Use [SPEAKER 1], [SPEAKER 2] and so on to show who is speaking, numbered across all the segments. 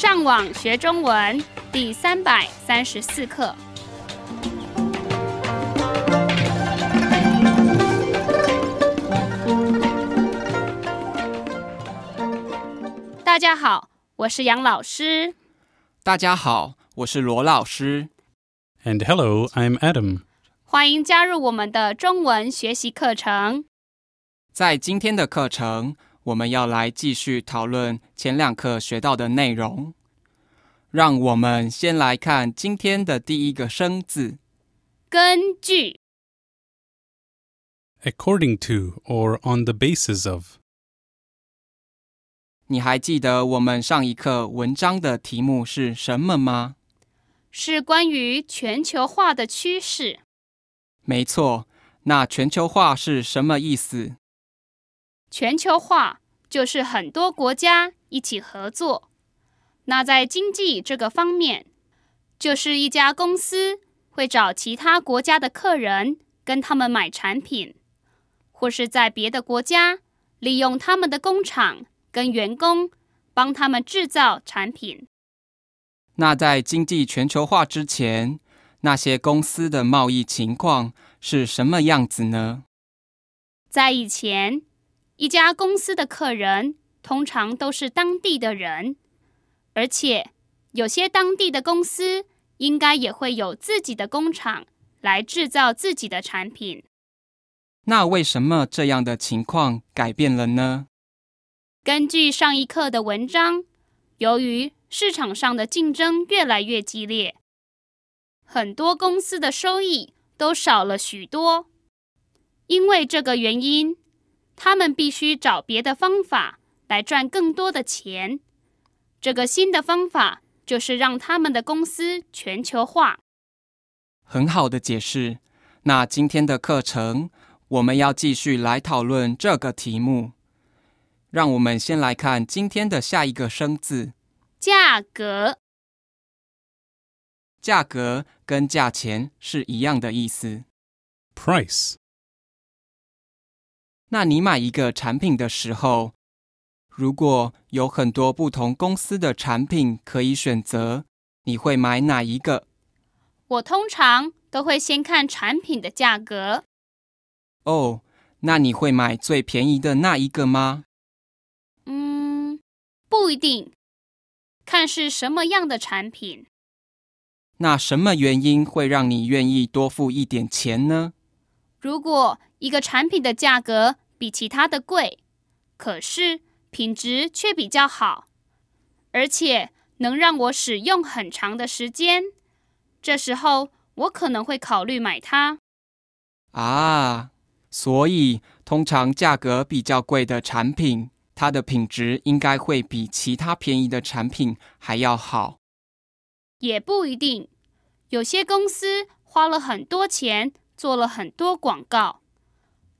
[SPEAKER 1] 上网学中文第三百三十四课。大家好，我是杨老师。
[SPEAKER 2] 大家好，我是罗老师。
[SPEAKER 3] And hello, I'm Adam.
[SPEAKER 1] 欢迎加入我们的中文学习课程。
[SPEAKER 2] 在今天的课程，我们要来继续讨论前两课学到的内容。让我们先来看今天的第一个生字。
[SPEAKER 1] 根据
[SPEAKER 3] According to or on the basis of.
[SPEAKER 2] 你还记得我们上一课文章的题目是什么吗？
[SPEAKER 1] 是关于全球化的趋势。
[SPEAKER 2] 没错，那全球化是什么意思？
[SPEAKER 1] 全球化就是很多国家一起合作。那在经济这个方面，就是一家公司会找其他国家的客人跟他们买产品，或是在别的国家利用他们的工厂跟员工帮他们制造产品。
[SPEAKER 2] 那在经济全球化之前，那些公司的贸易情况是什么样子呢？
[SPEAKER 1] 在以前，一家公司的客人通常都是当地的人，而且有些当地的公司应该也会有自己的工厂来制造自己的产品。
[SPEAKER 2] 那为什么这样的情况改变了呢？
[SPEAKER 1] 根据上一课的文章，由于市场上的竞争越来越激烈，很多公司的收益都少了许多。因为这个原因，他们必须找别的方法来赚更多的钱。这个新的方法就是让他们的公司全球化。
[SPEAKER 2] 很好的解释。那今天的课程，我们要继续来讨论这个题目。让我们先来看今天的下一个生字，
[SPEAKER 1] 价格
[SPEAKER 2] 价格跟价钱是一样的意思。
[SPEAKER 3] Price.
[SPEAKER 2] 那你买一个产品的时候，如果有很多不同公司的产品可以选择，你会买哪一个？
[SPEAKER 1] 我通常都会先看产品的价格。
[SPEAKER 2] 哦，那你会买最便宜的那一个吗？
[SPEAKER 1] 嗯，不一定，看是什么样的产品。
[SPEAKER 2] 那什么原因会让你愿意多付一点钱呢？
[SPEAKER 1] 如果一个产品的价格比其他的贵，可是品质却比较好，而且能让我使用很长的时间，这时候我可能会考虑买它。
[SPEAKER 2] 啊，所以通常价格比较贵的产品，它的品质应该会比其他便宜的产品还要好。
[SPEAKER 1] 也不一定，有些公司花了很多钱做了很多广告，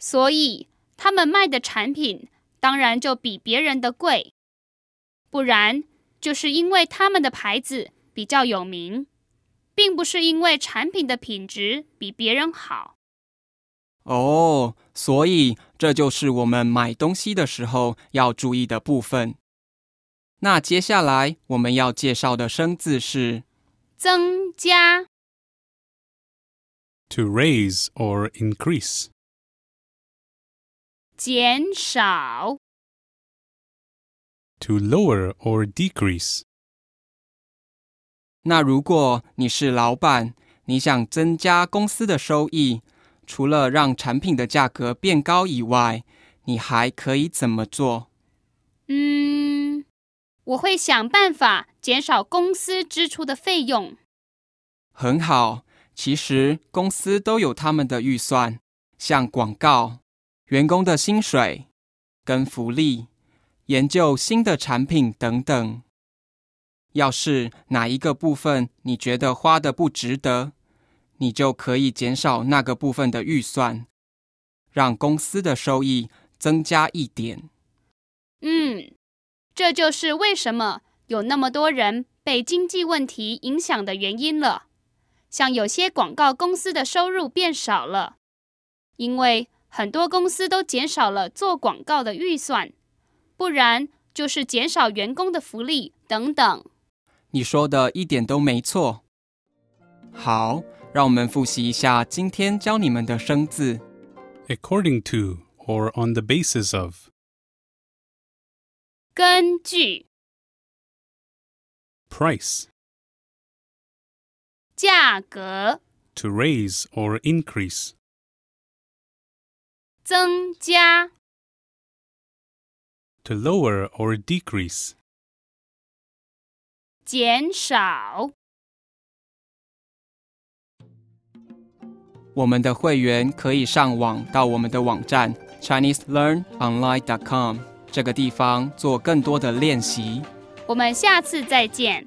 [SPEAKER 1] 所以他们卖的产品当然就比别人的贵。不然，就是因为他们的牌子比较有名，并不是因为产品的品质比别人好。
[SPEAKER 2] 哦，所以这就是我们买东西的时候要注意的部分。那接下来我们要介绍的生字是
[SPEAKER 1] 增加
[SPEAKER 3] To raise or increase.
[SPEAKER 1] 减少
[SPEAKER 3] To lower or decrease.
[SPEAKER 2] 那如果你是老板，你想增加公司的收益，除了让产品的价格变高以外，你还可以怎么做？
[SPEAKER 1] 嗯，我会想办法减少公司支出的费用。
[SPEAKER 2] 很好，其实公司都有他们的预算，像广告、员工的薪水跟福利、研究新的产品等等。要是哪一个部分你觉得花的不值得，你就可以减少那个部分的预算，让公司的收益增加一点。
[SPEAKER 1] 嗯，这就是为什么有那么多人被经济问题影响的原因了。像有些广告公司的收入变少了，因为很多公司都减少了做广告的预算，不然就是减少员工的福利等等。
[SPEAKER 2] 你说的一点都没错。好，让我们复习一下今天教你们的生字。
[SPEAKER 3] According to or on the basis of.
[SPEAKER 1] 根据、
[SPEAKER 3] Price.
[SPEAKER 1] 价格、
[SPEAKER 3] To raise or increase.
[SPEAKER 1] 增加、
[SPEAKER 3] To lower or decrease.
[SPEAKER 1] 减少。
[SPEAKER 2] 我们的会员可以上网到我们的网站 ChineseLearnOnline.com 这个地方做更多的练习。
[SPEAKER 1] 我们下次再见。